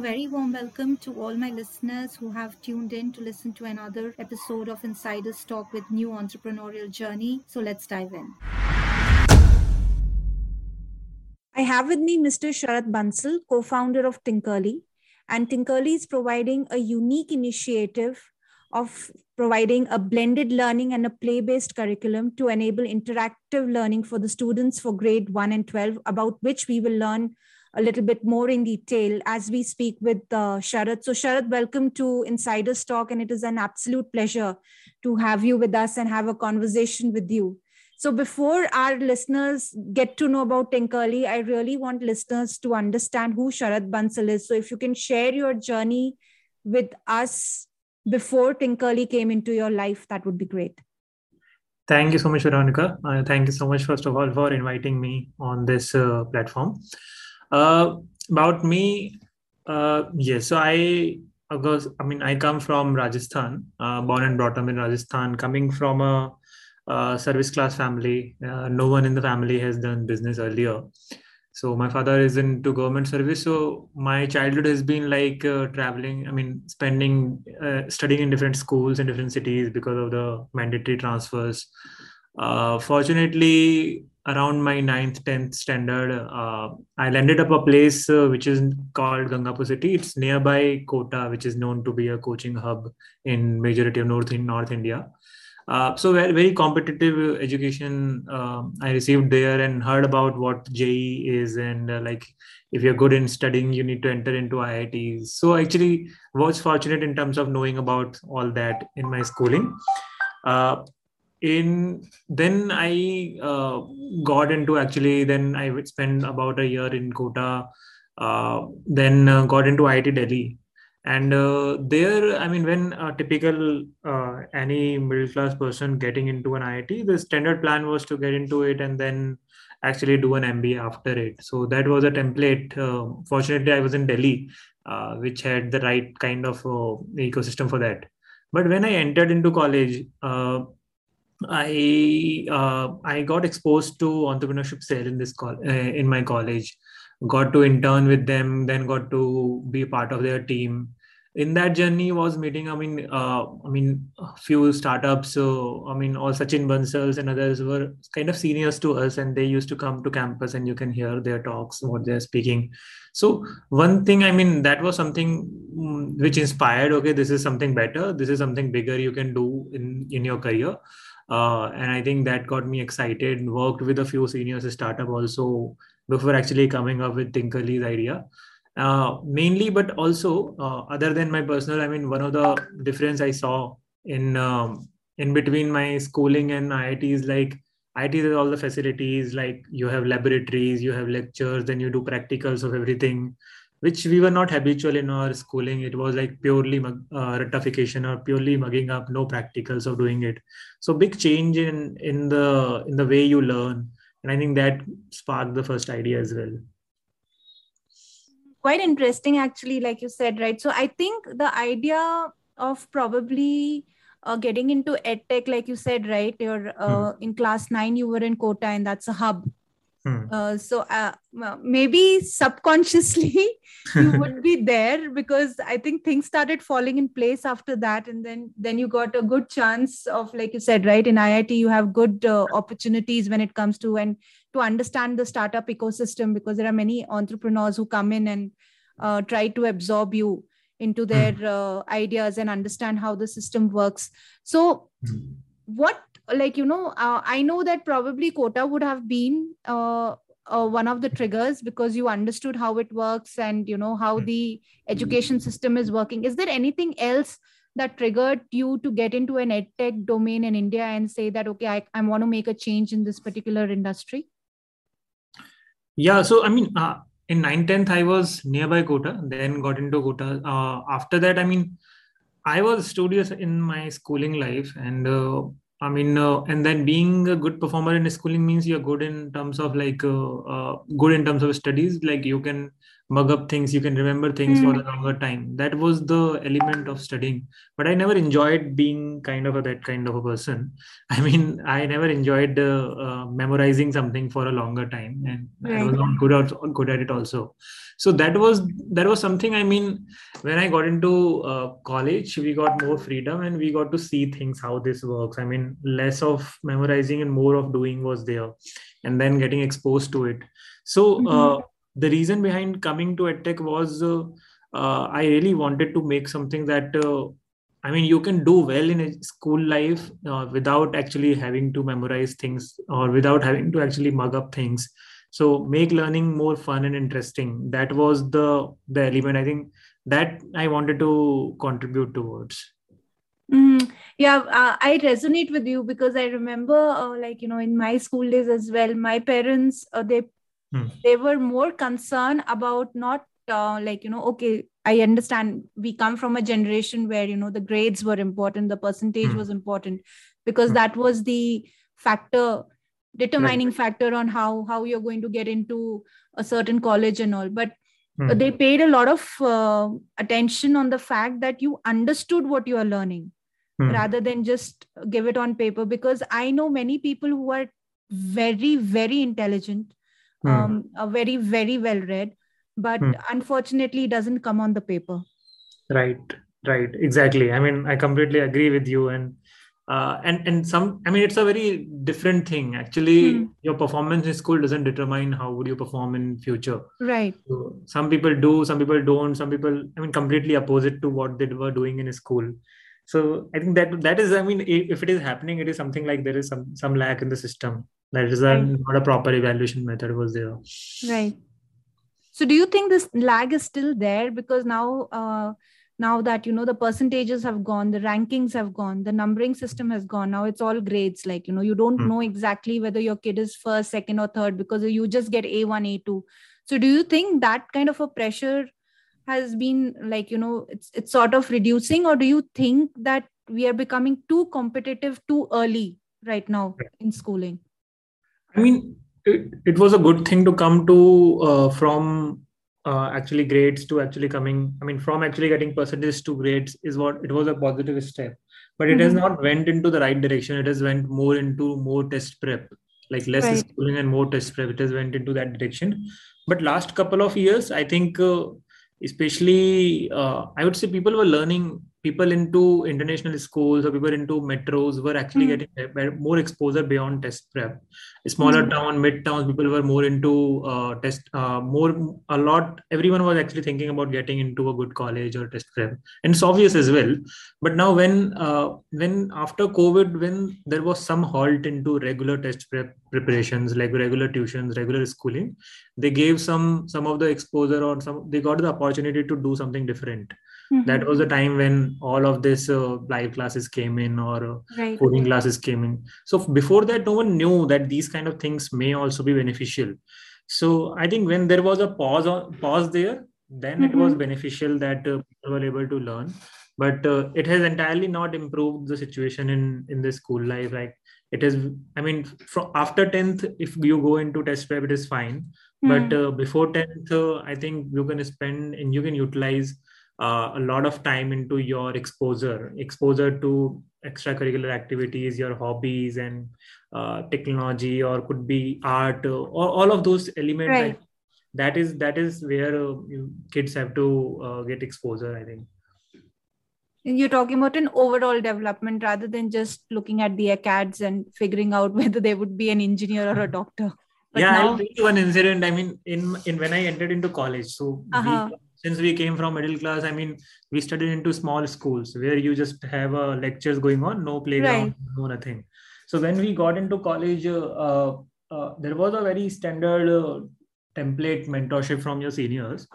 Very warm welcome to all my listeners who have tuned in to listen to another episode of Insiders Talk with New Entrepreneurial Journey. So let's dive in. I have with me Mr. Sharad Bansal, co founder of Tinkerly. And Tinkerly is providing a unique initiative of providing a blended learning and a play based curriculum to enable interactive learning for the students for grade 1 and 12, about which we will learn a little bit more in detail as we speak with uh, Sharad. So, Sharad, welcome to Insiders Talk, and it is an absolute pleasure to have you with us and have a conversation with you. So, before our listeners get to know about Tinkerly, I really want listeners to understand who Sharad Bansal is. So, if you can share your journey with us before Tinkerly came into your life, that would be great. Thank you so much, Veronica. Uh, thank you so much, first of all, for inviting me on this uh, platform. Uh, about me, uh, yes. So I, of course, I mean, I come from Rajasthan, uh, born and brought up in Rajasthan. Coming from a, a service class family, uh, no one in the family has done business earlier. So my father is into government service. So my childhood has been like uh, traveling. I mean, spending, studying in different schools in different cities because of the mandatory transfers. Uh, fortunately, around my ninth, tenth standard, uh, I landed up a place uh, which is called Gangapur City. It's nearby Kota, which is known to be a coaching hub in majority of North in North India. Uh, so very, very competitive education uh, I received there and heard about what JEE is and uh, like if you're good in studying, you need to enter into IITs. So actually was fortunate in terms of knowing about all that in my schooling. Uh, in then I uh, got into actually then I spend about a year in Kota. Uh, then got into IIT Delhi and uh, there i mean when a typical uh, any middle class person getting into an iit the standard plan was to get into it and then actually do an mba after it so that was a template uh, fortunately i was in delhi uh, which had the right kind of uh, ecosystem for that but when i entered into college uh, i i got exposed to entrepreneurship cell in this call in my college. Got to intern with them then got to be part of their team in that journey was meeting i mean uh, i mean a few startups so i mean all sachin bansals and others were kind of seniors to us and they used to come to campus and you can hear their talks what they're speaking so one thing i mean that was something mm, which inspired okay this is something better this is something bigger you can do in in your career uh, and i think that got me excited worked with a few seniors startup also before actually coming up with Tinkerly's idea. Uh, mainly, but also uh, other than my personal, I mean, one of the difference I saw in um, in between my schooling and IIT is like IIT has all the facilities, like you have laboratories, you have lectures, then you do practicals of everything, which we were not habitual in our schooling. It was like purely uh, ratification or purely mugging up, no practicals of doing it. So big change in in the in the way you learn and i think that sparked the first idea as well quite interesting actually like you said right? So i think the idea of probably uh, getting into edtech like you said right? You're uh, hmm. in class 9 you were in kota and that's a hub Hmm. Uh, so uh, maybe subconsciously you would be there because I think things started falling in place after that, and then then you got a good chance of, like you said, right in IIT you have good uh, opportunities when it comes to and to understand the startup ecosystem because there are many entrepreneurs who come in and uh, try to absorb you into their hmm. uh, ideas and understand how the system works. So, hmm. what like you know uh, i know that probably kota would have been uh, uh, one of the triggers because you understood how it works and you know how hmm. the education system is working. Is there anything else that triggered you to get into an edtech domain in india and say that okay i, I want to make a change in this particular industry? Yeah so i mean uh, in 9th 10th i was nearby kota then got into kota uh, after that i mean i was studious in my schooling life and uh, I mean, uh, and then being a good performer in schooling means you're good in terms of like uh, uh, good in terms of studies. Like you can mug up things you can remember things mm. for hmm. a longer time that was the element of studying but i never enjoyed being kind of a, that kind of a person i mean i never enjoyed uh, uh, memorizing something for a longer time and right. i was not good at, good at it also so that was that was something i mean when i got into uh, college we got more freedom and we got to see things how this works i mean less of memorizing and more of doing was there and then getting exposed to it so uh, mm-hmm the reason behind coming to edtech was uh, uh, I really wanted to make something that uh, I mean you can do well in a school life uh, without actually having to memorize things or without having to actually mug up things. So make learning more fun and interesting. That was the the element I think that I wanted to contribute towards. Mm, yeah, uh, I resonate with you because I remember, uh, like you know, in my school days as well, my parents uh, they hmm. they were more concerned about not uh, like you know okay i understand we come from a generation where you know the grades were important the percentage hmm. was important because hmm. that was the factor determining right. factor on how how you're going to get into a certain college and all but hmm. they paid a lot of uh, attention on the fact that you understood what you are learning hmm. rather than just give it on paper because i know many people who are very very intelligent mm. um, are very very well read but mm. unfortunately it doesn't come on the paper. Right right exactly. I mean i completely agree with you. And uh, and and some i mean it's a very different thing. Actually mm. your performance in school doesn't determine how would you perform in future. Right. So some people do some people don't. Some people i mean completely opposite to what they were doing in school. So i think that that is i mean if it is happening it is something like there is some some lack in the system that is right. not a proper evaluation method was there. Right. So do you think this lag is still there? Because now uh, now that you know the percentages have gone the rankings have gone the numbering system has gone now it's all grades like you know you don't hmm. know exactly whether your kid is first second or third because you just get a1 a2 so do you think that kind of a pressure has been like you know it's it's sort of reducing or do you think that we are becoming too competitive too early right now in schooling I mean, it, it was a good thing to come to uh, from uh, actually grades to actually coming. I mean, from actually getting percentages to grades is what it was a positive step. But it mm-hmm. has not went into the right direction. It has went more into more test prep, like less right. schooling and more test prep. It has went into that direction. But last couple of years, I think, uh, especially, uh, I would say people were learning people into international schools or people into metros were actually mm getting more exposure beyond test prep. Smaller mm town, mid towns, people were more into uh, test, uh, more a lot. Everyone was actually thinking about getting into a good college or test prep, and it's obvious as well. But now, when uh, when after COVID, when there was some halt into regular test prep preparations, like regular tuitions, regular schooling, they gave some some of the exposure or some they got the opportunity to do something different Mm-hmm. That was the time when all of this uh, live classes came in or uh, right. coding classes came in. So before that, no one knew that these kind of things may also be beneficial. So I think when there was a pause on, pause there, then mm-hmm. it was mm-hmm. beneficial that uh, people were able to learn. But uh, it has entirely not improved the situation in in the school life. Like it is, I mean, from after tenth, if you go into test prep, it is fine. Mm-hmm. But uh, before tenth, uh, I think you can spend and you can utilize uh, a lot of time into your exposure exposure to extracurricular activities your hobbies and uh, technology or could be art or all of those elements right. that is that is where uh, kids have to uh, get exposure i think you're talking about an overall development rather than just looking at the acads and figuring out whether they would be an engineer or a doctor but yeah now... i'll tell you one incident i mean in in when i entered into college so uh-huh. we, since we came from middle class i mean we studied into small schools where you just have uh, lectures going on no playground right. no nothing so when we got into college uh, uh, there was a very standard uh, template mentorship from your seniors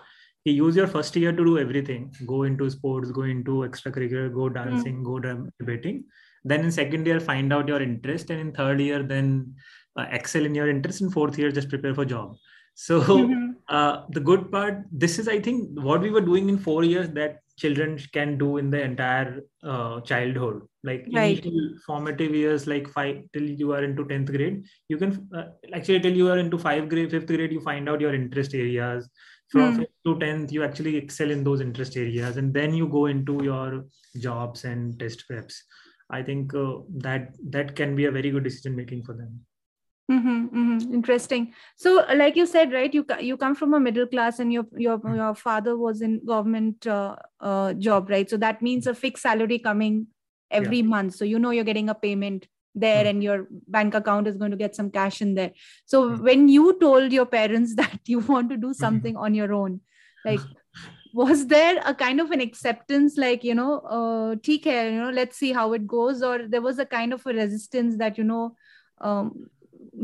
you use your first year to do everything go into sports go into extracurricular go hmm. dancing mm. go debating then in second year find out your interest and in third year then uh, excel in your interest in fourth year just prepare for job so mm-hmm. uh, the good part this is i think what we were doing in four years that children can do in the entire uh, childhood like right. initial formative years like five till you are into 10th grade you can uh, actually till you are into five grade fifth grade you find out your interest areas from mm. fifth to 10th you actually excel in those interest areas and then you go into your jobs and test preps i think uh, that that can be a very good decision making for them Mm-hmm, mm-hmm. Interesting. So, like you said, right? You you come from a middle class, and your your mm-hmm. your father was in government uh, uh, job, right? So that means a fixed salary coming every yeah. month. So you know you're getting a payment there, mm-hmm. and your bank account is going to get some cash in there. So mm-hmm. when you told your parents that you want to do mm-hmm. something on your own, like was there a kind of an acceptance like you know uh take care you know let's see how it goes or there was a kind of a resistance that you know um,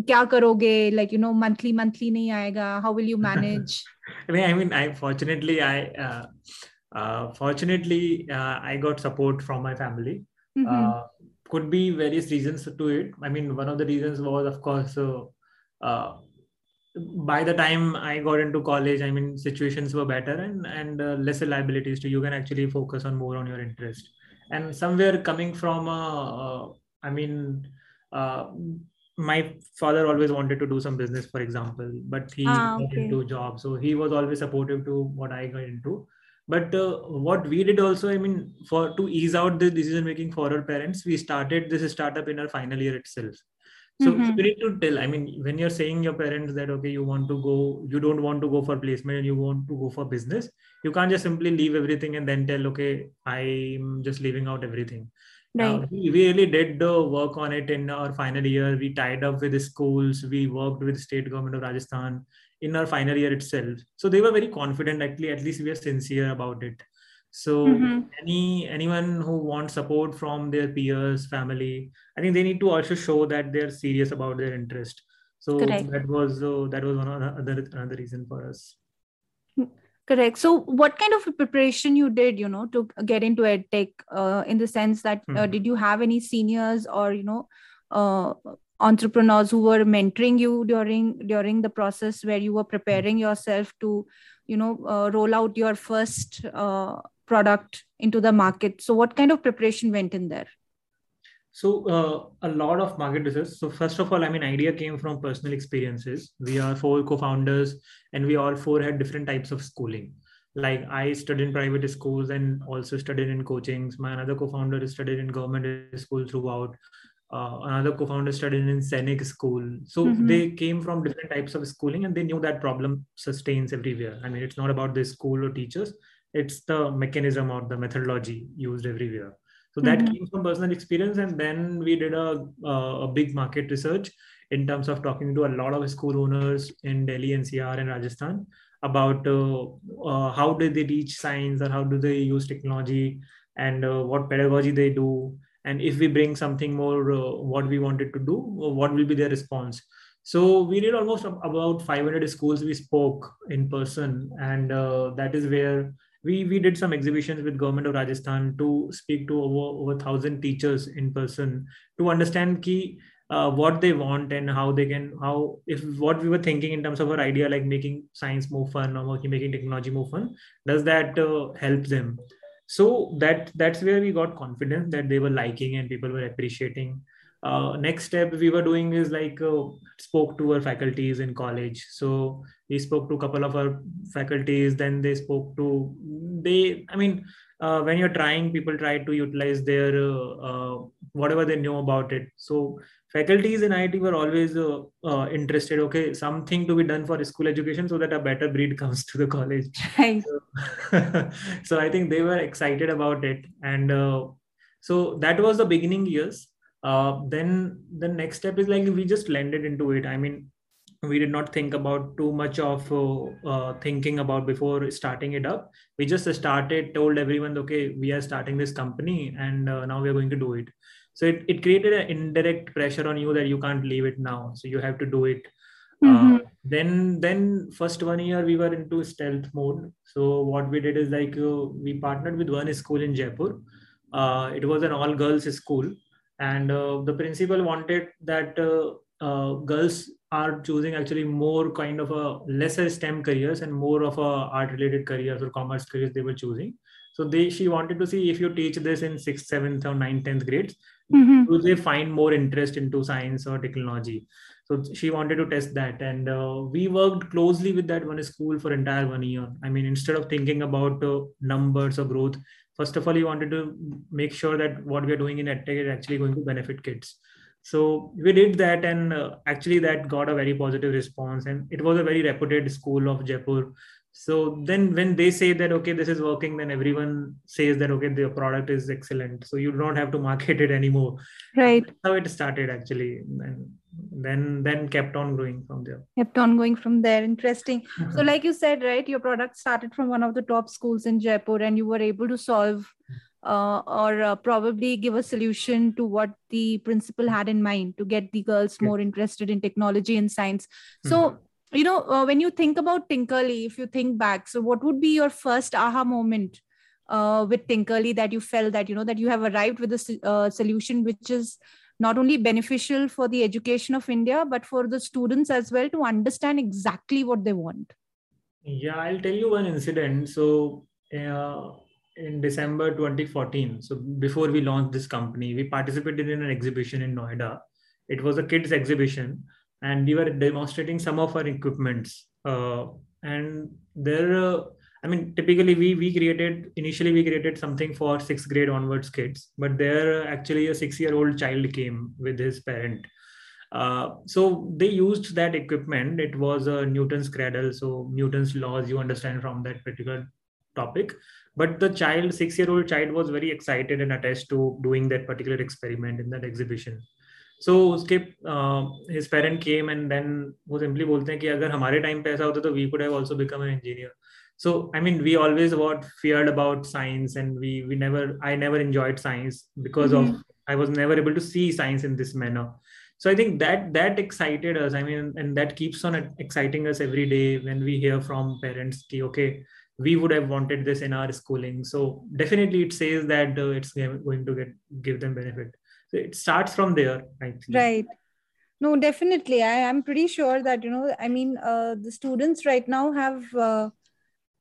क्या करोगे like you know monthly monthly नहीं आएगा how will you manage I mean I mean I fortunately I uh, uh, fortunately uh, I got support from my family mm-hmm. uh, could be various reasons to it I mean one of the reasons was of course uh, by the time I got into college I mean situations were better and and uh, lesser liabilities to you can actually focus on more on your interest and somewhere coming from uh, I mean uh, my father always wanted to do some business for example but he ah, okay. got into job so he was always supportive to what i got into but uh, what we did also i mean for to ease out the decision making for our parents we started this startup in our final year itself so mm-hmm. you need to tell i mean when you're saying your parents that okay you want to go you don't want to go for placement and you want to go for business you can't just simply leave everything and then tell okay i'm just leaving out everything Right. Uh, we, really did the work on it in our final year. We tied up with the schools. We worked with the state government of Rajasthan in our final year itself. So they were very confident. Actually, at least we are sincere about it. So mm-hmm. any anyone who wants support from their peers, family, I think they need to also show that they're serious about their interest. So Correct. that was uh, that was one other another reason for us correct. So what kind of preparation you did you know to get into edtech uh, in the sense that uh, mm-hmm. did you have any seniors or you know uh, entrepreneurs who were mentoring you during during the process where you were preparing yourself to you know uh, roll out your first uh, product into the market? So what kind of preparation went in there so uh, a lot of market research. So first of all, I mean, idea came from personal experiences. We are four co-founders, and we all four had different types of schooling. Like I studied in private schools and also studied in coachings. My another co-founder studied in government school throughout. Uh, another co-founder studied in Sainik school. So mm-hmm. they came from different types of schooling, and they knew that problem sustains everywhere. I mean, it's not about the school or teachers; it's the mechanism or the methodology used everywhere so that mm-hmm. came from personal experience and then we did a, a big market research in terms of talking to a lot of school owners in delhi ncr and rajasthan about uh, uh, how do they teach science or how do they use technology and uh, what pedagogy they do. And if we bring something more uh, what we wanted to do what will be their response. So we did almost about 500 schools we spoke in person. And uh, that is where we we did some exhibitions with government of rajasthan to speak to over over 1000 teachers in person to understand key uh, what they want and how they can how if what we were thinking in terms of our idea like making science more fun or making technology more fun does that uh, help them? So that that's where we got confidence that they were liking and people were appreciating uh, next step we were doing is like uh, spoke to our faculties in college. So we spoke to a couple of our faculties then they spoke to they i mean uh, when you're trying people try to utilize their uh, uh, whatever they know about it. So faculties in IIT were always uh, interested okay something to be done for school education so that a better breed comes to the college. Right. so, so i think they were excited about it. And so that was the beginning years uh, then the next step is like we just landed into it. I mean we did not think about too much of uh, uh, thinking about before starting it up. We just started told everyone okay we are starting this company and uh, now we are going to do it. So it, it created an indirect pressure on you that you can't leave it now. So you have to do it. Uh, mm-hmm. then then first one year we were into stealth mode. So what we did is like uh, we partnered with one school in jaipur. It was an all girls school and uh, the principal wanted that uh, uh, girls are choosing actually more kind of a lesser STEM careers and more of a art related careers or commerce careers they were choosing. So they she wanted to see if you teach this in sixth, seventh, or ninth, tenth grades, mm-hmm. do they find more interest into science or technology so she wanted to test that and uh, we worked closely with that one school for entire one year i mean instead of thinking about uh, numbers or growth first of all you wanted to make sure that what we are doing in edtech is actually going to benefit kids. So we did that and uh, actually that got a very positive response and it was a very reputed school of jaipur. So then when they say that okay this is working then everyone says that okay the product is excellent. So you don't have to market it anymore. Right. That's how it started actually. And then then kept on growing from there. Kept on going from there. Interesting. Mm-hmm. so like you said right your product started from one of the top schools in jaipur and you were able to solve uh, or uh, probably give a solution to what the principal had in mind to get the girls more interested in technology and science. So mm-hmm. you know uh, when you think about tinkerly if you think back so what would be your first aha moment uh, with tinkerly that you felt that you know that you have arrived with a uh, solution which is not only beneficial for the education of india but for the students as well to understand exactly what they want. Yeah i'll tell you one incident. So uh, in december 2014 so before we launched this company we participated in an exhibition in noida. It was a kids exhibition and we were demonstrating some of our equipments uh, and there uh, i mean typically we we created initially we created something for sixth grade onwards kids but there actually a six year old child came with his parent uh, so they used that equipment it was a newton's cradle so newton's laws you understand from that particular topic but the child six year old child was very excited and attached to doing that particular experiment in that exhibition सो उसके his parent came and then वो simply बोलते हैं कि अगर हमारे time पे ऐसा होता तो we could have also become an engineer so i mean we always what feared about science and we we never i never enjoyed science because mm-hmm. of i was never able to see science in this manner. So i think that that excited us. I mean and that keeps on exciting us every day when we hear from parents ki, okay we would have wanted this in our schooling. So definitely it says that uh, it's going to get give them benefit. So it starts from there right. No definitely. I am pretty sure that you know i mean uh, the students right now have uh,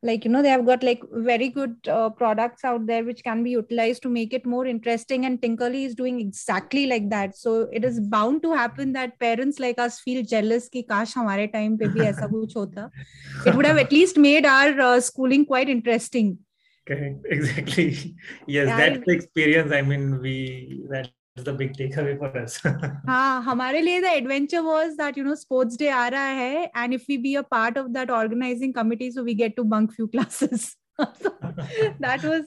like you know they have got like very good uh, products out there which can be utilized to make it more interesting and tinkerly is doing exactly like that. So it is bound to happen that parents like us feel jealous ki kash hamare time pe bhi aisa kuch hota it would have at least made our uh, schooling quite interesting. Correct exactly. Yes yeah, that's the experience. I mean we that the big takeaway for us हाँ हमारे लिए the adventure was that you know sports day आ रहा है and if we be a part of that organizing committee so we get to bunk few classes so that was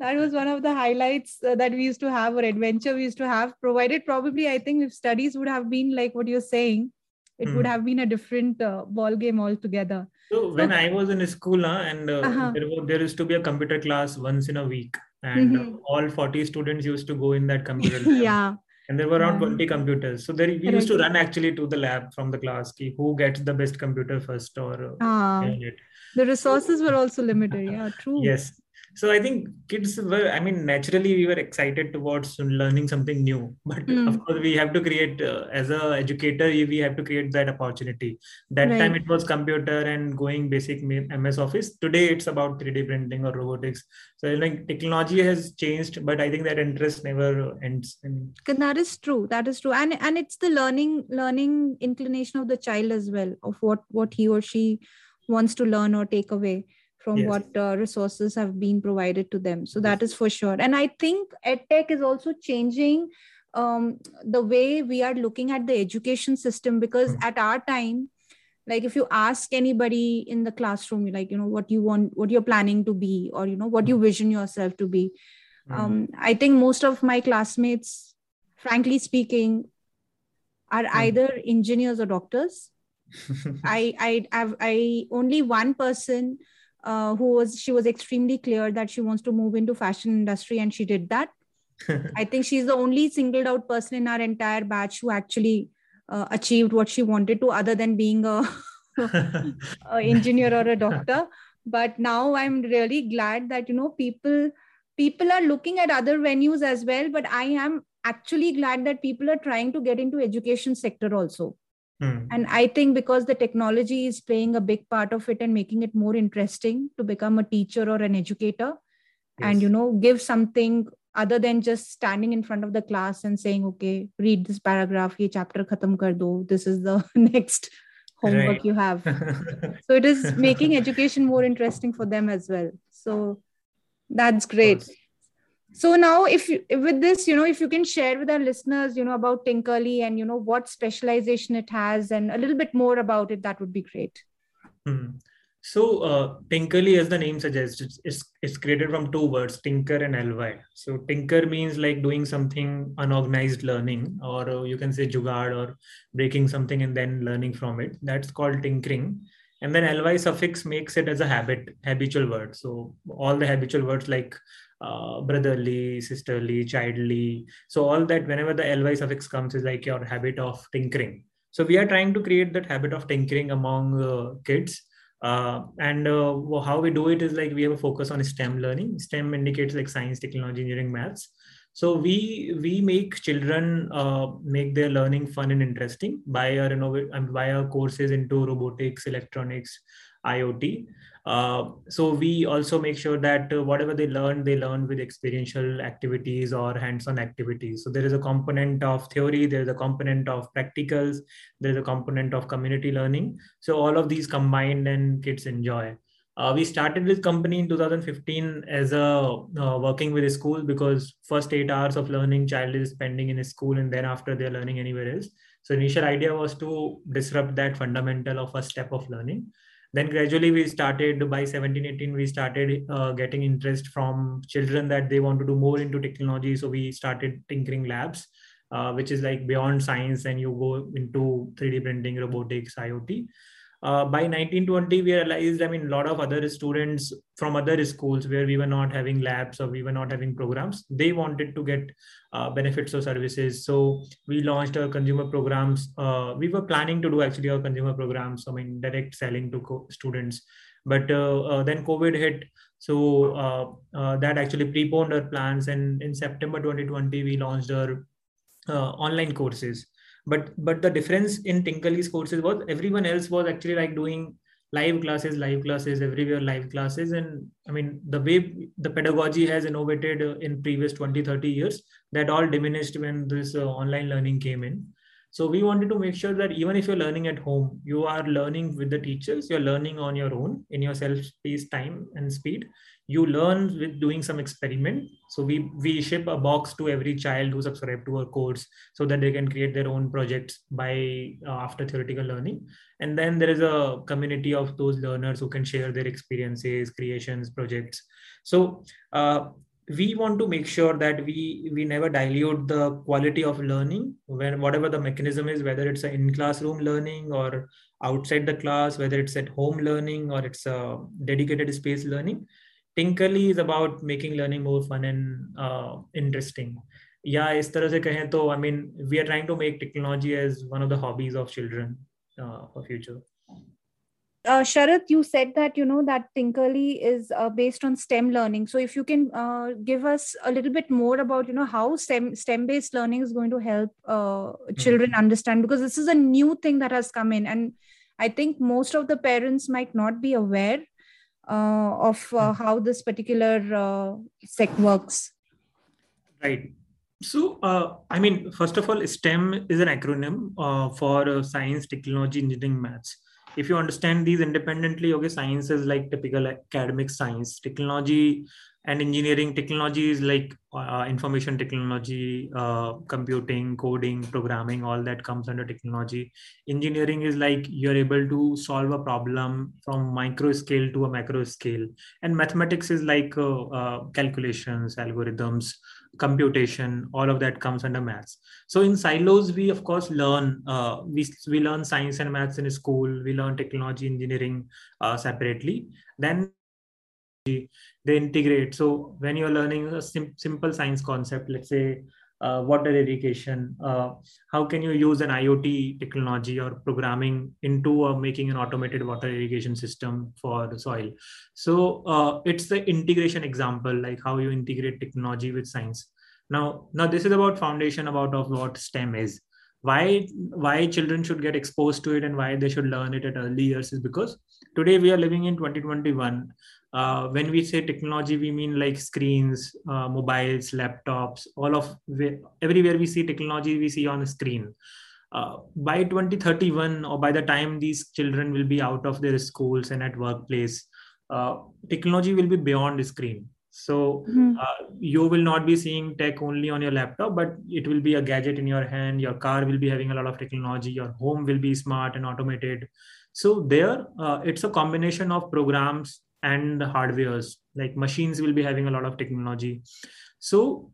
that was one of the highlights uh, that we used to have or adventure we used to have provided probably i think if studies would have been like what you're saying it mm. would hmm. have been a different uh, ball game altogether so when i was in school uh, and uh, uh-huh. there, there used to be a computer class once in a week and mm-hmm. all 40 students used to go in that computer lab. yeah. And there were around yeah. 20 computers. So there we used to run actually to the lab from the class key who gets the best computer first or uh, the resources were also limited. Yeah true. Yes so i think kids were i mean naturally we were excited towards learning something new. But mm. of course we have to create uh, as a educator we have to create that opportunity. That right. time it was computer and going basic ms office. Today it's about 3d printing or robotics. So like technology has changed but i think that interest never ends in... that is true. That is true. And and it's the learning learning inclination of the child as well of what what he or she wants to learn or take away from yes. what uh, resources have been provided to them so that is for sure and i think edtech is also changing um, the way we are looking at the education system because mm. at our time like if you ask anybody in the classroom like you know what you want what you're planning to be or you know what you hmm. vision yourself to be mm. um, i think most of my classmates frankly speaking are mm. either engineers or doctors I, I have i only one person uh, who was she was extremely clear that she wants to move into fashion industry and she did that. I think she's the only singled out person in our entire batch who actually uh, achieved what she wanted to other than being a, a engineer or a doctor. But now i'm really glad that you know people people are looking at other venues as well but i am actually glad that people are trying to get into education sector also Hmm. And I think because the technology is playing a big part of it and making it more interesting to become a teacher or an educator yes. and, you know, give something other than just standing in front of the class and saying okay read this paragraph ye chapter khatam kar do this is the next homework right. you have so it is making education more interesting for them as well so that's great so now if you, with this you know if you can share with our listeners you know about tinkerly and you know what specialization it has and a little bit more about it that would be great mm-hmm. So uh, Tinkerly, as the name suggests, it's, it's, it's created from two words, tinker and ly. So tinker means like doing something unorganized learning, or uh, you can say jugad or breaking something and then learning from it. That's called tinkering. And then ly suffix makes it as a habit, habitual word. So all the habitual words like uh, brotherly, sisterly, childly. So all that whenever the ly suffix comes is like your habit of tinkering. So we are trying to create that habit of tinkering among uh, kids uh, and uh, how we do it is like we have a focus on STEM learning. STEM indicates like science, technology, engineering, maths. So we we make children uh, make their learning fun and interesting by our innovate and by our courses into robotics, electronics, IoT. Uh, so we also make sure that uh, whatever they learn, they learn with experiential activities or hands-on activities. So there is a component of theory, there is a component of practicals, there is a component of community learning. So all of these combined and kids enjoy. Uh, we started this company in 2015 as a uh, working with a school because first eight hours of learning child is spending in a school and then after they're learning anywhere else. So initial idea was to disrupt that fundamental of a step of learning then gradually we started by 17 18 we started uh, getting interest from children that they want to do more into technology. So we started tinkering labs uh, which is like beyond science and you go into 3d printing robotics iot uh, by 1920 we realized i mean a lot of other students from other schools where we were not having labs or we were not having programs they wanted to get uh, benefits or services. So we launched our consumer programs uh, we were planning to do actually our consumer programs i mean direct selling to co- students. But uh, uh, then covid hit. So uh, that actually preponed our plans and in september 2020 we launched our online courses but but the difference in tinkerly's courses was everyone else was actually like doing live classes live classes everywhere live classes. And i mean the way the pedagogy has innovated in previous 20 30 years that all diminished when this uh, online learning came in. So we wanted to make sure that even if you're learning at home you are learning with the teachers you're learning on your own in your self space time and speed you learn with doing some experiment. So we we ship a box to every child who subscribe to our course so that they can create their own projects by uh, after theoretical learning. And then there is a community of those learners who can share their experiences creations projects. So uh, we want to make sure that we we never dilute the quality of learning when whatever the mechanism is whether it's in classroom learning or outside the class whether it's at home learning or it's a dedicated space learning Tinkerly is about making learning more fun and interesting या इस तरह से कहें तो I mean we are trying to make technology as one of the hobbies of children for future Uh, uh Sharad, you said that you know that Tinkerly is uh, based on STEM learning. So if you can uh, give us a little bit more about you know how STEM STEM based learning is going to help uh, children mm-hmm. understand because this is a new thing that has come in, and I think most of the parents might not be aware of uh, hmm. how this particular uh, sec works. Right. So uh, i mean first of all stem is an acronym uh, for uh, science technology engineering maths. If you understand these independently okay science is like typical academic science. Technology and engineering technology is like uh, information technology uh, computing coding programming all that comes under technology. Engineering is like you're able to solve a problem from micro scale to a macro scale. And mathematics is like uh, uh calculations algorithms computation all of that comes under maths. So in silos we of course learn uh, we, we learn science and maths in school. We learn technology engineering uh, separately. Then they integrate. So when you're learning a sim- simple science concept let's say uh, water irrigation uh, how can you use an iot technology or programming into uh, making an automated water irrigation system for the soil? So uh, it's the integration example like how you integrate technology with science. Now now this is about foundation about of what stem is. Why why children should get exposed to it and why they should learn it at early years is because today we are living in 2021 uh, when we say technology we mean like screens uh, mobiles laptops all of everywhere we see technology we see on a screen. Uh, by 2031 or by the time these children will be out of their schools and at workplace uh, technology will be beyond the screen. So mm-hmm. uh, you will not be seeing tech only on your laptop but it will be a gadget in your hand your car will be having a lot of technology your home will be smart and automated. So there uh, it's a combination of programs and the hardwares like machines will be having a lot of technology so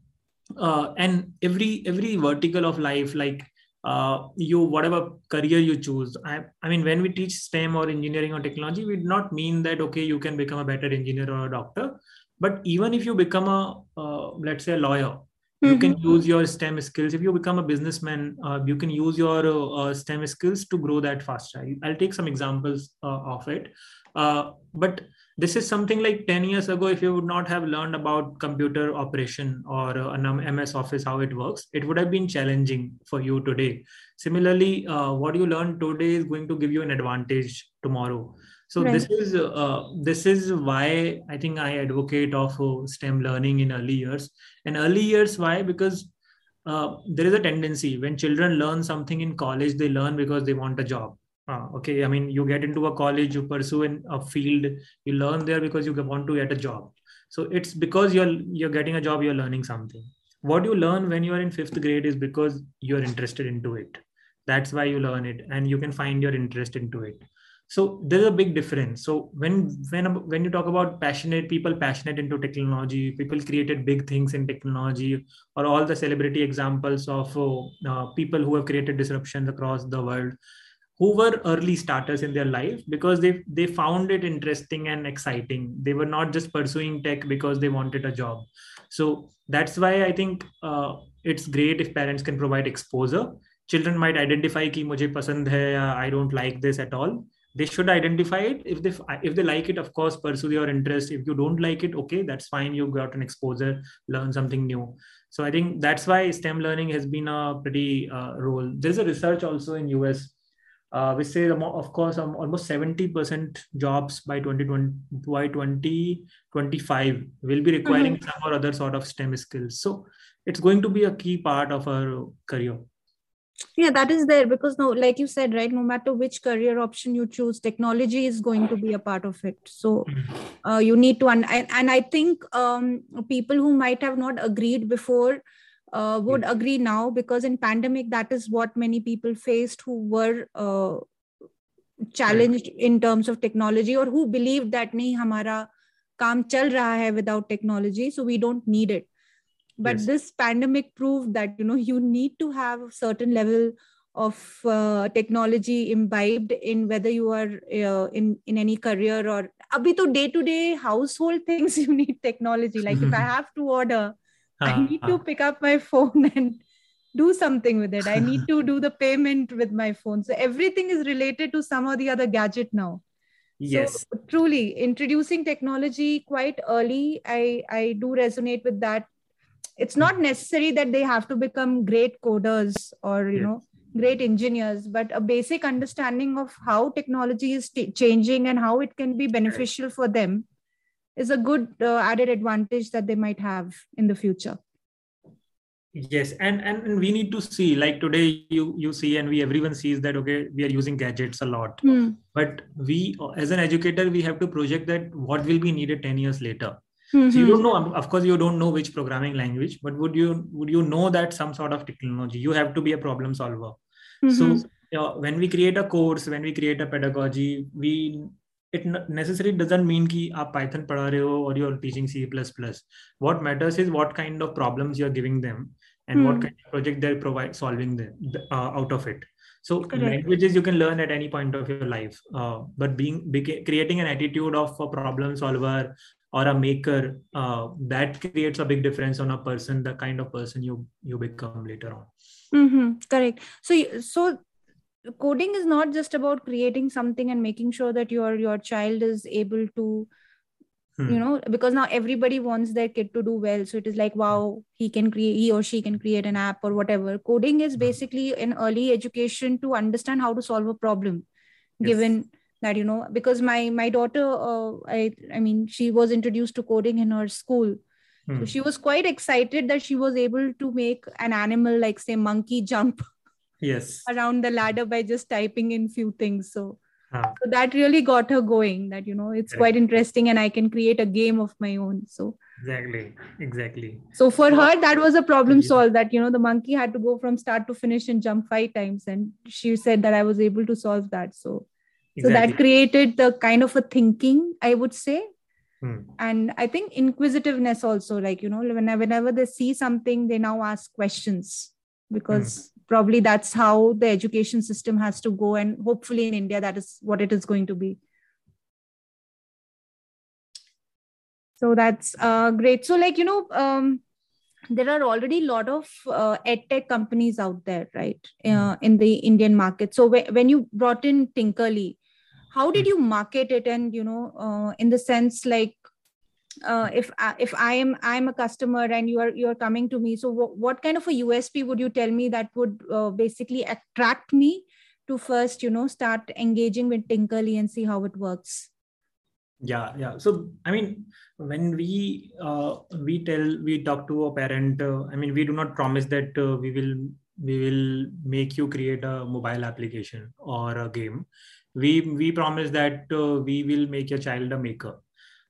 uh, and every every vertical of life like uh, you whatever career you choose I, I mean when we teach stem or engineering or technology we do not mean that okay you can become a better engineer or a doctor but even if you become a uh, let's say a lawyer mm-hmm. you can mm-hmm. use your stem skills if you become a businessman uh, you can use your uh, stem skills to grow that faster i'll take some examples uh, of it uh, but this is something like 10 years ago if you would not have learned about computer operation or uh, an ms office how it works it would have been challenging for you today. Similarly uh, what you learn today is going to give you an advantage tomorrow. So right. this is uh, this is why i think i advocate of uh, stem learning in early years. And early years why? Because uh, there is a tendency. When children learn something in college they learn because they want a job uh, okay. I mean you get into a college you pursue in a field you learn there because you want to get a job. So it's because you're you're getting a job you're learning something. What you learn when you're in fifth grade is because you're interested into it. That's why you learn it and you can find your interest into it. So there's a big difference. So when when when you talk about passionate people passionate into technology people created big things in technology or all the celebrity examples of uh, people who have created disruptions across the world who were early starters in their life because they they found it interesting and exciting. They were not just pursuing tech because they wanted a job. So that's why i think uh, it's great if parents can provide exposure. Children might identify ki mujhe pasand hai i don't like this at all. They should identify it. If they if they like it of course pursue your interest. If you don't like it okay that's fine. You got an exposure. Learn something new. So i think that's why stem learning has been a pretty uh, role. There's a research also in us uh, which says, of course, um, almost 70% jobs by 2020, by 2025 will be requiring mm-hmm. some or other sort of STEM skills. So it's going to be a key part of our career. Yeah, that is there because no, like you said, right? No matter which career option you choose, technology is going to be a part of it. So mm-hmm. uh, you need to, un- and, and I think um, people who might have not agreed before uh, would yes. agree now because in pandemic that is what many people faced who were uh, challenged in terms of technology or who believed that nahi hamara kaam chal raha hai without technology so we don't need it but yes. this pandemic proved that you know you need to have a certain level of uh, technology imbibed in whether you are uh, in in any career or abhi to day to day household things you need technology like if i have to order I uh, need to uh. pick up my phone and do something with it. I need to do the payment with my phone. So everything is related to some or the other gadget now. Yes. So truly introducing technology quite early, I, I do resonate with that. It's not necessary that they have to become great coders or, you yes. know, great engineers, but a basic understanding of how technology is t- changing and how it can be beneficial for them is a good uh, added advantage that they might have in the future yes and, and we need to see like today you you see and we everyone sees that okay we are using gadgets a lot mm. but we as an educator we have to project that what will be needed 10 years later mm-hmm. so you don't know of course you don't know which programming language but would you would you know that some sort of technology you have to be a problem solver mm-hmm. so you know, when we create a course when we create a pedagogy we it necessarily doesn't mean ki aap python padha rahe ho or you're teaching c++ what matters is what kind of problems you're giving them and hmm. what kind of project they're provide solving them, uh, out of it so Correct. languages you can learn at any point of your life uh, but being beca- creating an attitude of a problem solver or a maker uh, that creates a big difference on a person the kind of person you you become later on mm-hmm. correct so so coding is not just about creating something and making sure that your your child is able to hmm. you know because now everybody wants their kid to do well so it is like wow he can create he or she can create an app or whatever coding is hmm. basically an early education to understand how to solve a problem yes. given that you know because my my daughter uh, i i mean she was introduced to coding in her school hmm. so she was quite excited that she was able to make an animal like say monkey jump yes. around the ladder by just typing in few things. So so that really got her going that you know it's right. quite interesting and i can create a game of my own. So exactly. Exactly. so for so, her that was a problem solved that you know the monkey had to go from start to finish and jump five times and she said that i was able to solve that. So exactly. so that created the kind of a thinking i would say. Hmm. and i think inquisitiveness also like you know whenever, whenever they see something they now ask questions because hmm probably that's how the education system has to go and hopefully in india that is what it is going to be. So that's uh, great. So like you know um, there are already a lot of uh, edtech companies out there right? Uh, in the indian market. So wh- when you brought in tinkerly how did you market it? And you know uh, in the sense like uh, if I, if I am I'm a customer and you are you are coming to me, so w- what kind of a USP would you tell me that would uh, basically attract me to first you know start engaging with Tinkerly and see how it works? Yeah, yeah. So I mean, when we uh, we tell we talk to a parent, uh, I mean, we do not promise that uh, we will we will make you create a mobile application or a game. We we promise that uh, we will make your child a maker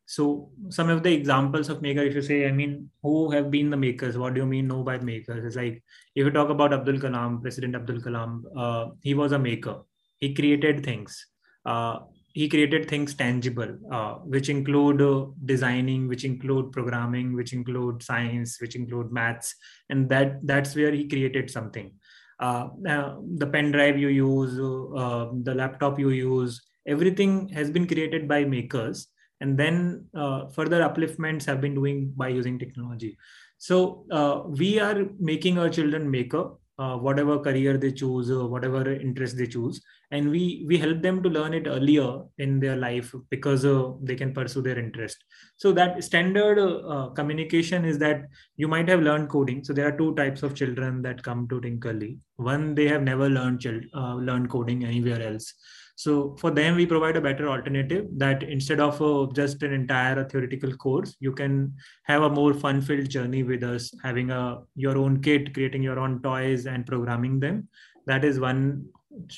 so some of the examples of maker, if you say, I mean, who have been the makers? What do you mean know by makers? It's like if you talk about Abdul Kalam, President Abdul Kalam, uh, he was a maker. He created things. Uh, he created things tangible, uh, which include uh, designing, which include programming, which include science, which include maths, and that that's where he created something. Uh, the pen drive you use, uh, the laptop you use, everything has been created by makers and then uh, further upliftments have been doing by using technology. So uh, we are making our children maker uh, whatever career they choose or whatever interest they choose. And we we help them to learn it earlier in their life because uh, they can pursue their interest. So that standard uh, communication is that you might have learned coding. So there are two types of children that come to tinkerly. One they have never learned child, uh, learned coding anywhere else so for them, we provide a better alternative that instead of uh, just an entire theoretical course, you can have a more fun-filled journey with us, having a your own kit, creating your own toys and programming them. That is one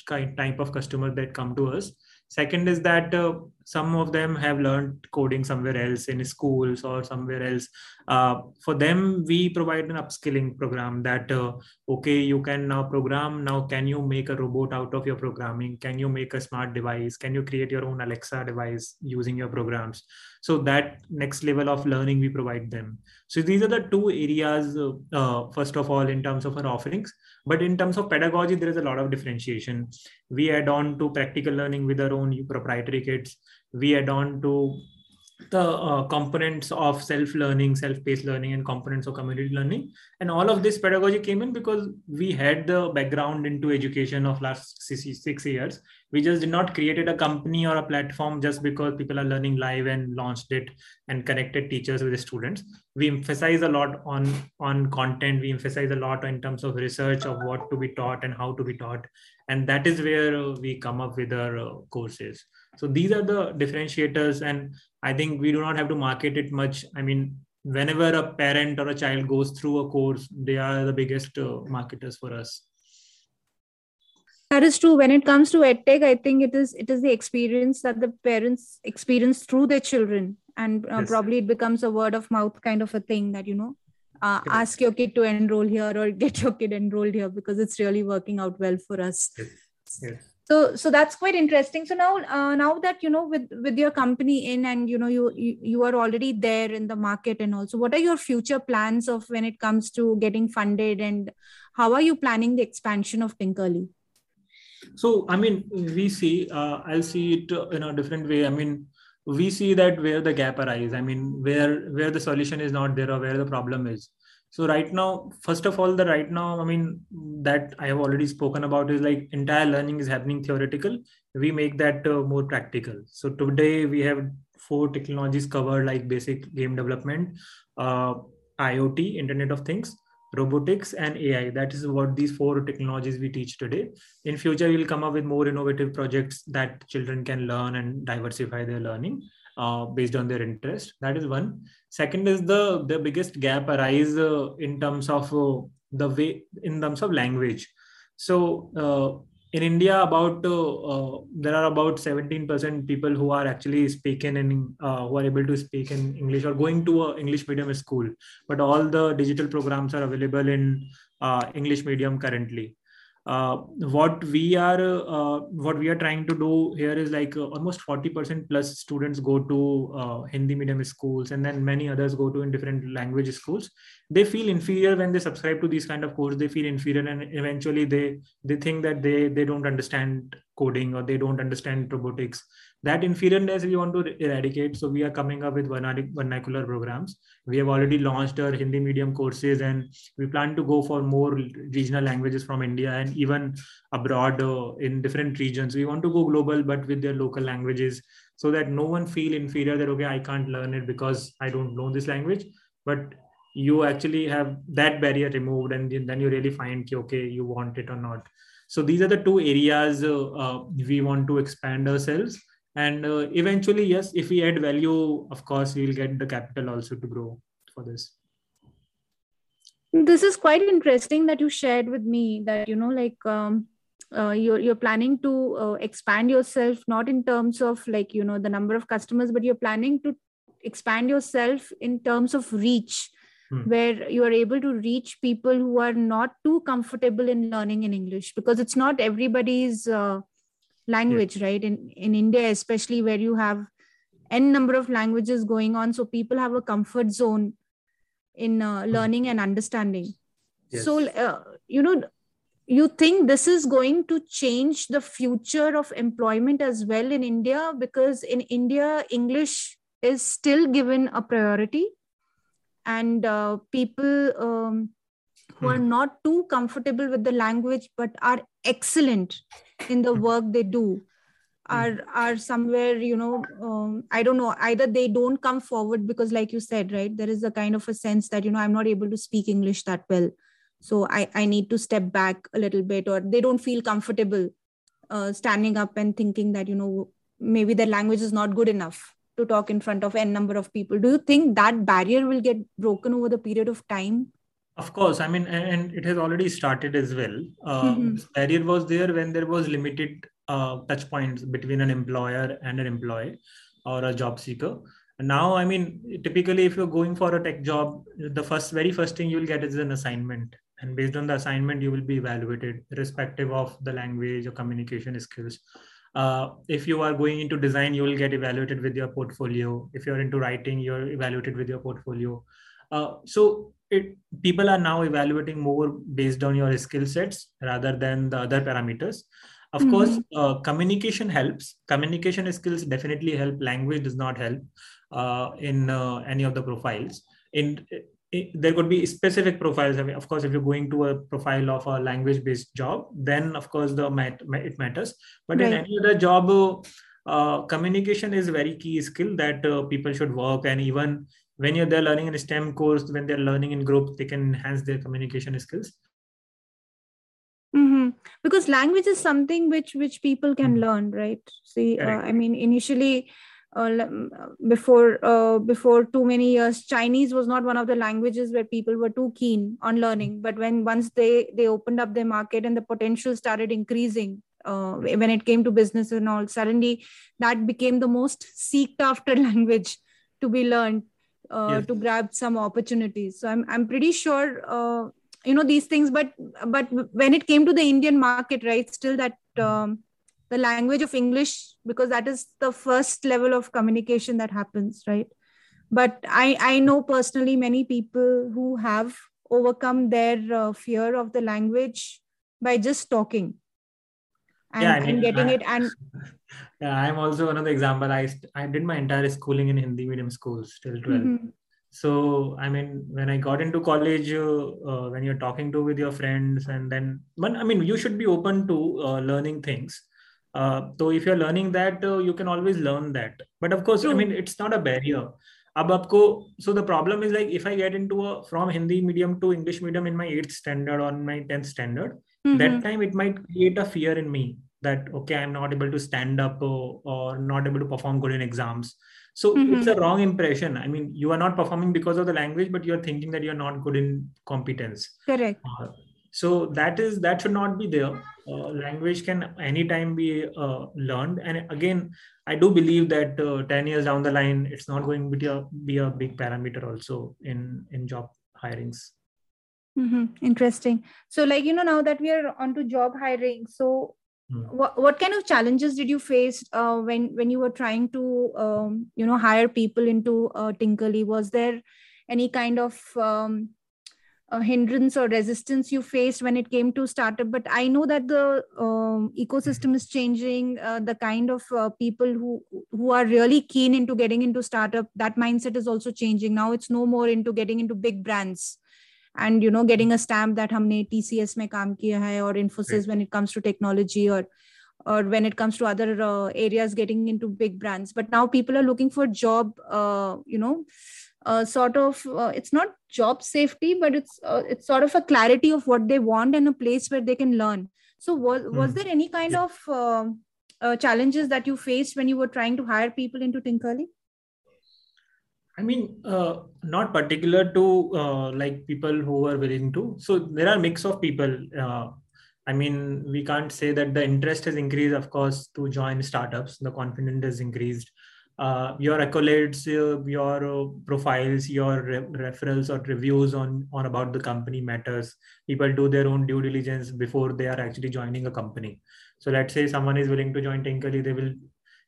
type of customer that come to us. Second is that uh, some of them have learned coding somewhere else in schools or somewhere else. Uh, for them, we provide an upskilling program that, uh, okay, you can now program. Now, can you make a robot out of your programming? Can you make a smart device? Can you create your own Alexa device using your programs? So that next level of learning we provide them. So these are the two areas, uh, uh, first of all, in terms of our offerings. But in terms of pedagogy, there is a lot of differentiation. We add on to practical learning with our own proprietary kits. We add on to the uh, components of self-learning, self-paced learning, and components of community learning. And all of this pedagogy came in because we had the background into education of last six years. We just did not created a company or a platform just because people are learning live and launched it and connected teachers with the students. We emphasize a lot on on content. We emphasize a lot in terms of research of what to be taught and how to be taught, and that is where we come up with our uh, courses so these are the differentiators and i think we do not have to market it much. I mean whenever a parent or a child goes through a course they are the biggest uh, marketers for us. That is true. When it comes to edtech i think it is it is the experience that the parents experience through their children. And uh, yes. probably it becomes a word of mouth kind of a thing that you know uh, ask your kid to enroll here or get your kid enrolled here because it's really working out well for us. Yes. Yes so so that's quite interesting. So now uh, now that you know with with your company in and you know you, you you are already there in the market and also what are your future plans of when it comes to getting funded and how are you planning the expansion of tinkerly so i mean we see uh, i'll see it in a different way. I mean we see that where the gap arises. I mean where where the solution is not there or where the problem is so right now first of all the right now i mean that i have already spoken about is like entire learning is happening theoretical. We make that uh, more practical. So today we have four technologies covered like basic game development uh, iot internet of things robotics and ai that is what these four technologies we teach today. In future we'll come up with more innovative projects that children can learn and diversify their learning uh, based on their interest That is one. Second is the the biggest gap arise uh, in terms of uh, the way in terms of language so uh, in India, about uh, there are about 17% people who are actually speaking in who are able to speak in English or going to a English medium school. But all the digital programs are available in English medium currently. Uh, what we are uh, what we are trying to do here is like uh, almost 40% plus students go to uh, hindi medium schools and then many others go to in different language schools. They feel inferior when they subscribe to these kind of courses they feel inferior and eventually they they think that they they don't understand coding or they don't understand robotics that inferiorness we want to eradicate so we are coming up with vernacular programs. We have already launched our hindi medium courses and we plan to go for more regional languages from india and even abroad uh, in different regions. We want to go global but with their local languages so that no one feel inferior that okay i can't learn it because i don't know this language. But you actually have that barrier removed and then you really find okay you want it or not. So these are the two areas uh, uh, we want to expand ourselves and uh, eventually yes if we add value of course we'll get the capital also to grow for this this is quite interesting that you shared with me that you know like um, uh, you're you're planning to uh, expand yourself not in terms of like you know the number of customers but you're planning to expand yourself in terms of reach hmm. where you are able to reach people who are not too comfortable in learning in english because it's not everybody's uh, language yeah. right in in india especially where you have n number of languages going on so people have a comfort zone in uh, hmm. learning and understanding yes. so uh, you know you think this is going to change the future of employment as well in india because in india english is still given a priority and uh, people um, who are hmm. not too comfortable with the language but are excellent in the work they do are hmm. are somewhere you know um, i don't know either they don't come forward because like you said right there is a kind of a sense that you know i'm not able to speak english that well. So i i need to step back a little bit or they don't feel comfortable uh, standing up and thinking that you know maybe their language is not good enough to talk in front of n number of people. Do you think that barrier will get broken over the period of time of course, I mean, and it has already started as well. Uh, mm-hmm. Barrier was there when there was limited uh, touch points between an employer and an employee or a job seeker. And now, I mean, typically, if you're going for a tech job, the first, very first thing you'll get is an assignment, and based on the assignment, you will be evaluated, irrespective of the language or communication skills. Uh, if you are going into design, you will get evaluated with your portfolio. If you're into writing, you're evaluated with your portfolio. Uh, so it, people are now evaluating more based on your skill sets rather than the other parameters. Of mm-hmm. course uh, communication helps. Communication skills definitely help. Language does not help uh, in uh, any of the profiles. In it, there could be specific profiles. I mean, of course if you're going to a profile of a language based job then of course the mat, it matters. But right. in any other job uh, communication is a very key skill that uh, people should work and even when you're there learning in a STEM course, when they're learning in group, they can enhance their communication skills. Mm-hmm. Because language is something which which people can mm-hmm. learn, right? See, uh, I mean, initially, uh, before uh, before too many years, Chinese was not one of the languages where people were too keen on learning. But when once they they opened up their market and the potential started increasing, uh, when it came to business and all, suddenly that became the most seeked after language to be learned uh, yes. to grab some opportunities. So I'm I'm pretty sure uh, you know these things. But but when it came to the Indian market, right, still that um, the language of English because that is the first level of communication that happens, right? But I I know personally many people who have overcome their uh, fear of the language by just talking and, yeah, I mean, and getting I, it and yeah i'm also one of the example i i did my entire schooling in hindi medium schools till 12 mm-hmm. so i mean when i got into college uh, uh, when you're talking to with your friends and then but i mean you should be open to uh, learning things uh, so if you're learning that uh, you can always learn that but of course True. i mean it's not a barrier अब आपको so the problem is like if I get into a from Hindi medium to English medium in my eighth standard or my tenth standard, mm-hmm. that time it might create a fear in me that okay I'm not able to stand up or, or not able to perform good in exams. So mm-hmm. it's a wrong impression. I mean, you are not performing because of the language, but you're thinking that you're not good in competence. Correct. Uh, so that is that should not be there uh, language can anytime be uh, learned and again i do believe that uh, 10 years down the line it's not going to be a, be a big parameter also in in job hirings mm-hmm. interesting. So like you know now that we are on to job hiring so mm. what, what kind of challenges did you face uh, when when you were trying to um, you know hire people into uh, Tinkerly? Was there any kind of um, hindrance or resistance you faced when it came to startup? But i know that the um, ecosystem is changing uh, the kind of uh, people who who are really keen into getting into startup that mindset is also changing. Now it's no more into getting into big brands and you know getting a stamp that humne tcs mein kaam kiya hai or infosys right. when it comes to technology or or when it comes to other uh, areas getting into big brands but now people are looking for job uh, you know uh, sort of uh, it's not job safety but it's uh, it's sort of a clarity of what they want and a place where they can learn so was was mm. there any kind yeah. of challenges that you faced when you were trying to hire people into tinkerly i mean uh, not particular to uh, like people who are willing to so there are mix of people i mean we can't say that the interest has increased of course to join startups the confidence has increased uh, your accolades, uh, your uh, profiles, your re- referrals or reviews on on about the company matters. People do their own due diligence before they are actually joining a company. So let's say someone is willing to join Tinkerly, they will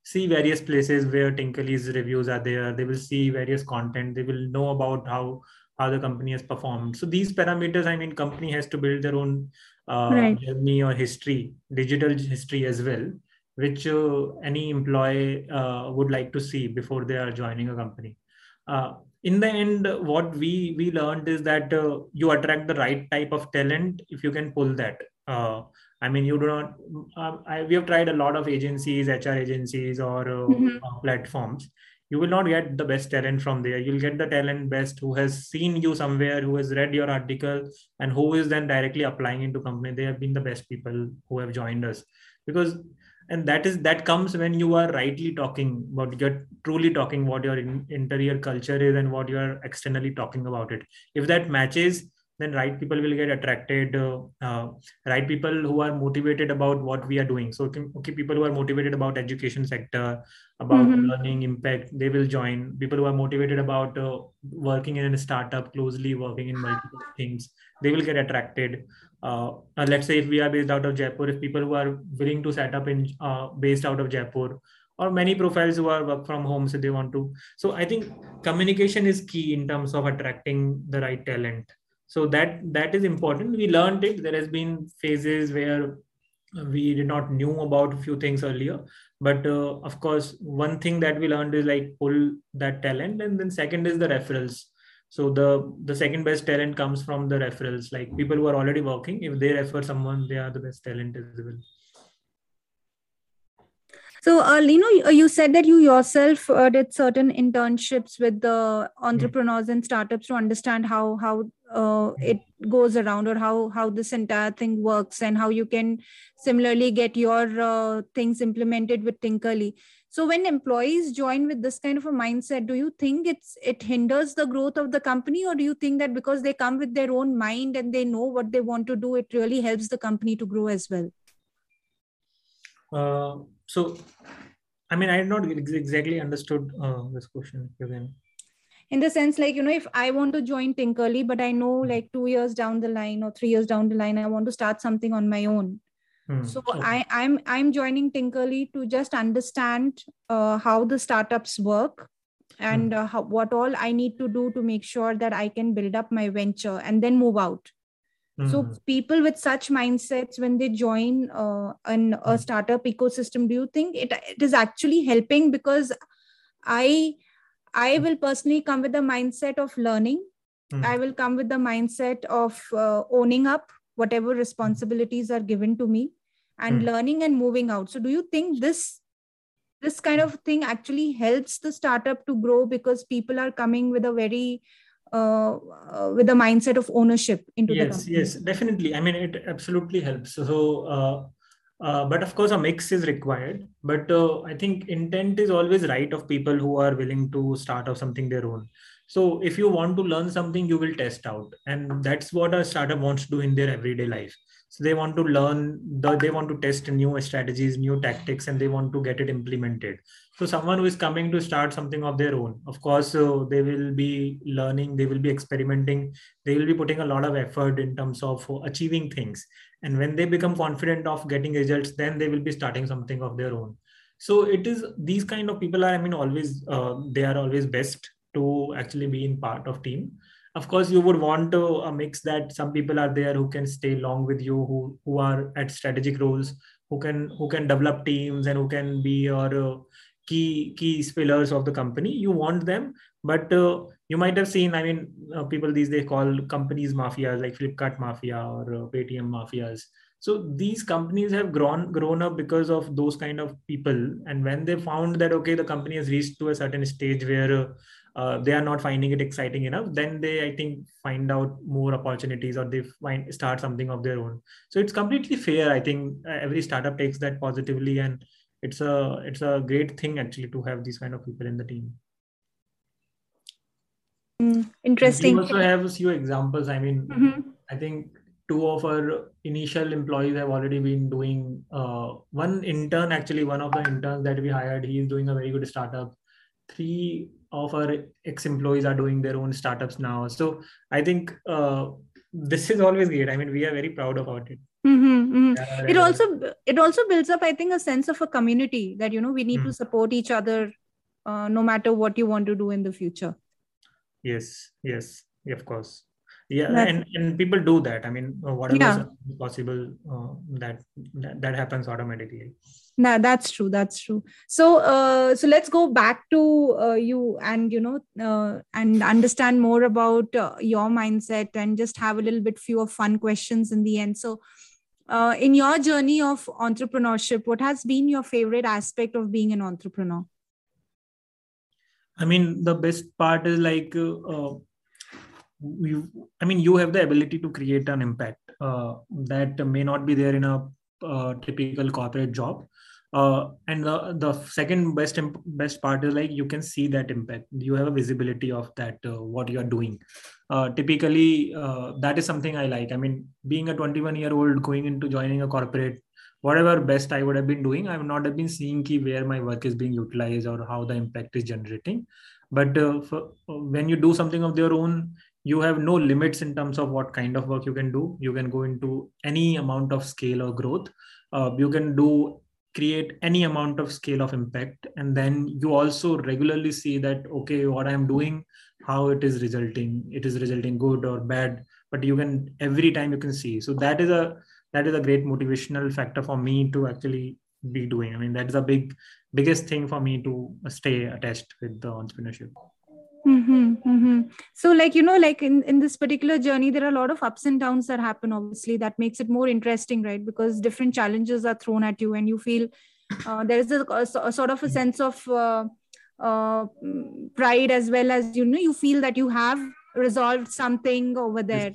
see various places where Tinkerly's reviews are there. They will see various content. They will know about how how the company has performed. So these parameters, I mean, company has to build their own uh, right. journey or history, digital history as well which uh, any employee uh, would like to see before they are joining a company. Uh, in the end, what we we learned is that you attract the right type of talent if you can pull that. I mean, you do not. Um, I, we have tried a lot of agencies, HR agencies, or uh, mm-hmm. platforms. You will not get the best talent from there. You'll get the talent best who has seen you somewhere, who has read your article, and who is then directly applying into company. They have been the best people who have joined us because and that is that comes when you are rightly talking about you're truly talking what your in, interior culture is and what you are externally talking about it if that matches then right people will get attracted uh, uh, right people who are motivated about what we are doing. So okay, people who are motivated about education sector about mm-hmm. learning impact they will join. People who are motivated about uh, working in a startup closely working in multiple things they will get attracted. Uh, let's say if we are based out of jaipur if people who are willing to set up in uh, based out of jaipur or many profiles who are work from home so they want to. So i think communication is key in terms of attracting the right talent so that that is important. We learned it. There has been phases where we did not knew about a few things earlier. But uh, of course one thing that we learned is like pull that talent. And then second is the referrals. So the the second best talent comes from the referrals like people who are already working. If they refer someone they are the best talent as well. So uh, Lino, you said that you yourself uh, did certain internships with the entrepreneurs mm. and startups to understand how how uh, it goes around or how how this entire thing works and how you can similarly get your uh, things implemented with Tinkerly. So when employees join with this kind of a mindset do you think it's it hinders the growth of the company or do you think that because they come with their own mind and they know what they want to do it really helps the company to grow as well? Uh, so i mean i had not exactly understood uh, this question again in the sense like you know if i want to join tinkerly but i know like two years down the line or three years down the line i want to start something on my own Hmm. So okay. I, I'm I'm joining Tinkerly to just understand uh, how the startups work and hmm. uh, how, what all I need to do to make sure that I can build up my venture and then move out. So hmm. people with such mindsets, when they join uh, an, a startup ecosystem, do you think it, it is actually helping? Because I I will personally come with the mindset of learning. I will come with the mindset of uh, owning up whatever responsibilities are given to me and mm. learning and moving out so do you think this this kind of thing actually helps the startup to grow because people are coming with a very uh, uh, with the mindset of ownership into yes, the company. Yes, definitely. I mean, it absolutely helps. So, uh, uh, but of course, a mix is required. But uh, I think intent is always right of people who are willing to start off something their own. So, if you want to learn something, you will test out, and that's what a startup wants to do in their everyday life. So they want to learn, the, they want to test new strategies, new tactics, and they want to get it implemented so someone who is coming to start something of their own of course uh, they will be learning they will be experimenting they will be putting a lot of effort in terms of achieving things and when they become confident of getting results then they will be starting something of their own. So it is these kind of people are i mean always uh, they are always best to actually be in part of team. Of course you would want to, a mix that some people are there who can stay long with you who who are at strategic roles who can who can develop teams and who can be your uh, key key pillars of the company. You want them but uh, you might have seen i mean uh, people these days call companies mafias like flipkart mafia or uh, paytm mafias. So these companies have grown grown up because of those kind of people. And when they found that okay the company has reached to a certain stage where uh, uh, they are not finding it exciting enough then they i think find out more opportunities or they find start something of their own. So it's completely fair i think uh, every startup takes that positively. And it's a it's a great thing actually to have these kind of people in the team mm, interesting. we also have a few examples. I mean mm-hmm. i think two of our initial employees have already been doing uh, one intern actually one of the interns that we hired he is doing a very good startup. Three of our ex-employees are doing their own startups now. So i think uh, this is always great. I mean we are very proud about it. Mm-hmm, mm-hmm. Yeah, it also it also builds up i think a sense of a community that you know we need mm. to support each other uh, no matter what you want to do in the future yes yes of course. Yeah and, and people do that. I mean uh, whatever yeah. is possible uh, that, that that happens automatically. No that's true that's true. So uh, so let's go back to uh, you and you know uh, and understand more about uh, your mindset and just have a little bit few of fun questions in the end. So uh, in your journey of entrepreneurship what has been your favorite aspect of being an entrepreneur i mean the best part is like uh, you i mean you have the ability to create an impact uh, that may not be there in a uh, typical corporate job. Uh, and the, the second best best part is like you can see that impact. You have a visibility of that uh, what you are doing. Uh, typically uh, that is something i like. I mean being a 21 year old going into joining a corporate whatever best i would have been doing i would not have been seeing key where my work is being utilized or how the impact is generating. But uh, for, when you do something of their own you have no limits in terms of what kind of work you can do. You can go into any amount of scale or growth. Uh, you can do create any amount of scale of impact. And then you also regularly see that okay what i'm doing how it is resulting. It is resulting good or bad but you can every time you can see. So that is a that is a great motivational factor for me to actually be doing i mean that is a big biggest thing for me to stay attached with the entrepreneurship Mm-hmm, mm-hmm. So, like you know, like in in this particular journey, there are a lot of ups and downs that happen. Obviously, that makes it more interesting, right? Because different challenges are thrown at you, and you feel uh, there is a, a, a, sort of a sense of uh, uh, pride as well as you know you feel that you have resolved something over there.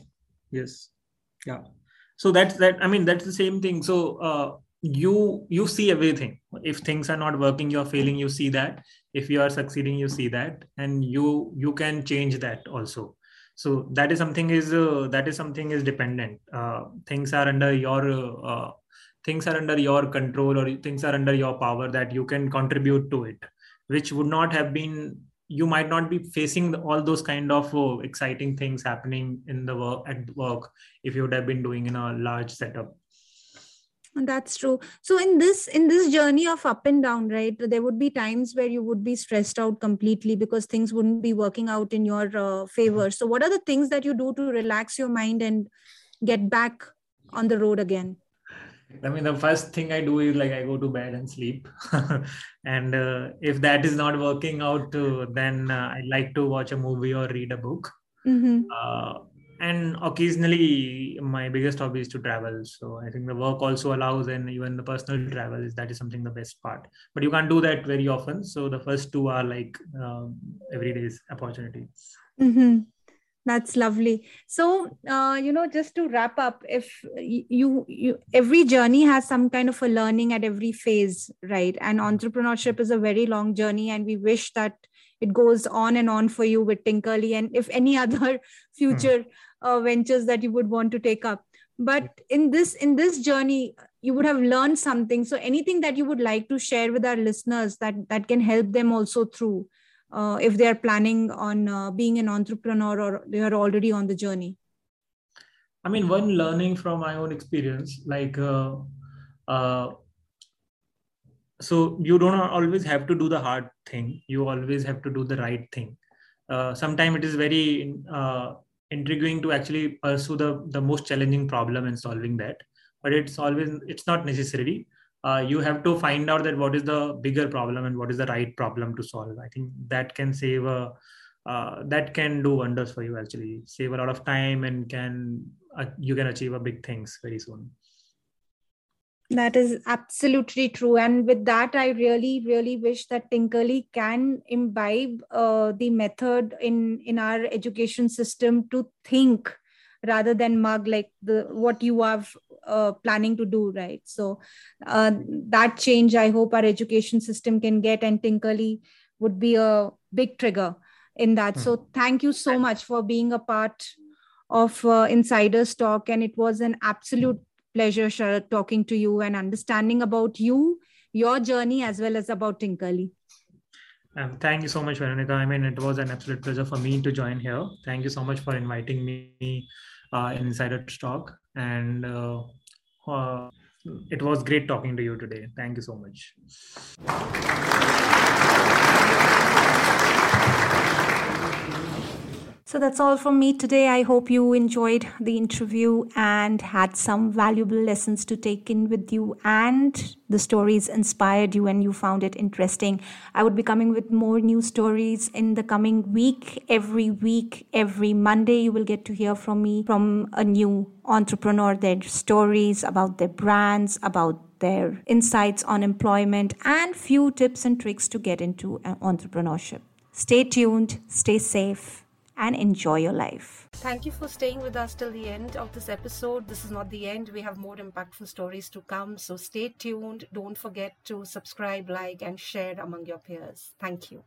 Yes. yes. Yeah. So that's that. I mean, that's the same thing. So uh, you you see everything. If things are not working, you're failing. You see that if you are succeeding you see that and you you can change that also so that is something is uh, that is something is dependent uh, things are under your uh, things are under your control or things are under your power that you can contribute to it which would not have been you might not be facing all those kind of uh, exciting things happening in the work at work if you would have been doing in a large setup. That's true. So in this in this journey of up and down right there would be times where you would be stressed out completely because things wouldn't be working out in your uh, favor. So what are the things that you do to relax your mind and get back on the road again I mean, the first thing I do is like I go to bed and sleep. and uh, if that is not working out, uh, then uh, I like to watch a movie or read a book. Mm-hmm. Uh, and occasionally my biggest hobby is to travel so i think the work also allows and even the personal travel is that is something the best part but you can't do that very often so the first two are like um, everyday's opportunities mm-hmm. That's lovely. So uh, you know just to wrap up if you you every journey has some kind of a learning at every phase right? And entrepreneurship is a very long journey and we wish that it goes on and on for you with tinkerly and if any other future hmm. uh, ventures that you would want to take up. But in this in this journey you would have learned something. So anything that you would like to share with our listeners that that can help them also through uh, if they are planning on uh, being an entrepreneur or they are already on the journey? I mean one learning from my own experience like uh, uh so you don't always have to do the hard thing. You always have to do the right thing. Uh, sometimes it is very uh, intriguing to actually pursue the the most challenging problem and solving that. But it's always it's not necessary uh, you have to find out that what is the bigger problem and what is the right problem to solve. I think that can save a uh, that can do wonders for you actually. Save a lot of time and can uh, you can achieve a big things very soon. That is absolutely true. And with that, I really, really wish that Tinkerly can imbibe uh, the method in, in our education system to think rather than mug like the what you are uh, planning to do right so uh, that change i hope our education system can get and tinkerly would be a big trigger in that hmm. so thank you so much for being a part of uh, insiders talk and it was an absolute pleasure Sharad, talking to you and understanding about you, your journey, as well as about Tinkerly. Um, thank you so much, Veronica. I mean, it was an absolute pleasure for me to join here. Thank you so much for inviting me Insider Talk. And uh, uh, it was great talking to you today. Thank you so much. So that's all from me today. I hope you enjoyed the interview and had some valuable lessons to take in with you, and the stories inspired you and you found it interesting. I would be coming with more new stories in the coming week. Every week, every Monday, you will get to hear from me from a new entrepreneur, their stories about their brands, about their insights on employment, and few tips and tricks to get into entrepreneurship. Stay tuned, stay safe and enjoy your life. Thank you for staying with us till the end of this episode. This is not the end. We have more impactful stories to come. So stay tuned. Don't forget to subscribe, like, and share among your peers. Thank you.